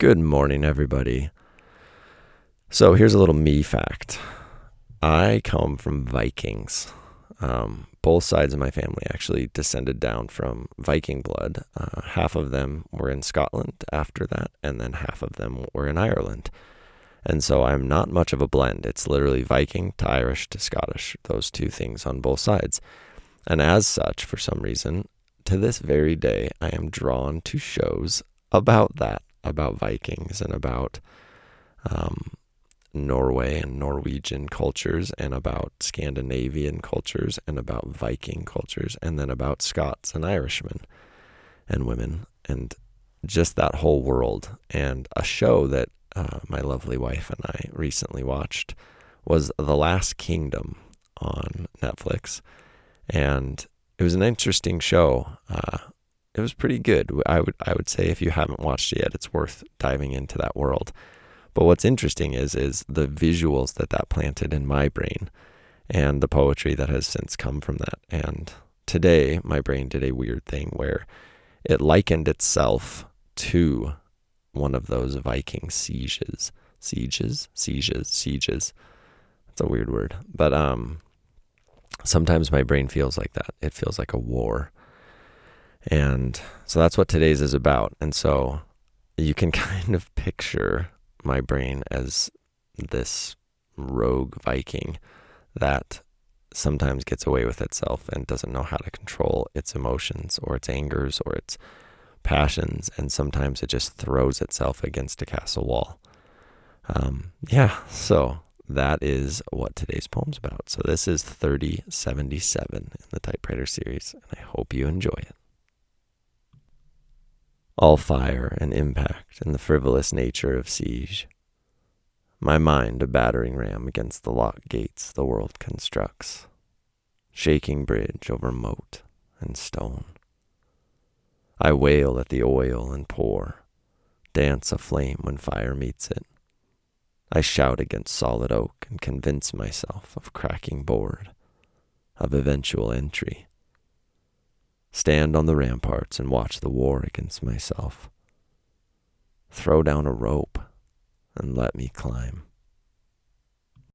Good morning, everybody. So, here's a little me fact I come from Vikings. Um, both sides of my family actually descended down from Viking blood. Uh, half of them were in Scotland after that, and then half of them were in Ireland. And so I'm not much of a blend. It's literally Viking to Irish to Scottish, those two things on both sides. And as such, for some reason, to this very day, I am drawn to shows about that about Vikings and about um, Norway and Norwegian cultures and about Scandinavian cultures and about Viking cultures and then about Scots and Irishmen and women and just that whole world. And a show that uh, my lovely wife and I recently watched was The Last Kingdom on Netflix. And it was an interesting show. Uh, it was pretty good. I would I would say if you haven't watched it yet, it's worth diving into that world. But what's interesting is is the visuals that that planted in my brain, and the poetry that has since come from that. And today, my brain did a weird thing where it likened itself to one of those Viking sieges, sieges, sieges, sieges. That's a weird word, but um, sometimes my brain feels like that. It feels like a war and so that's what today's is about. And so you can kind of picture my brain as this rogue Viking that sometimes gets away with itself and doesn't know how to control its emotions or its angers or its passions. And sometimes it just throws itself against a castle wall. Um, yeah, so that is what today's poem's about. So this is 3077 in the typewriter series, and I hope you enjoy it all fire and impact and the frivolous nature of siege. My mind a battering ram against the locked gates the world constructs, shaking bridge over moat and stone. I wail at the oil and pour, dance a flame when fire meets it. I shout against solid oak and convince myself of cracking board, of eventual entry stand on the ramparts and watch the war against myself. Throw down a rope and let me climb.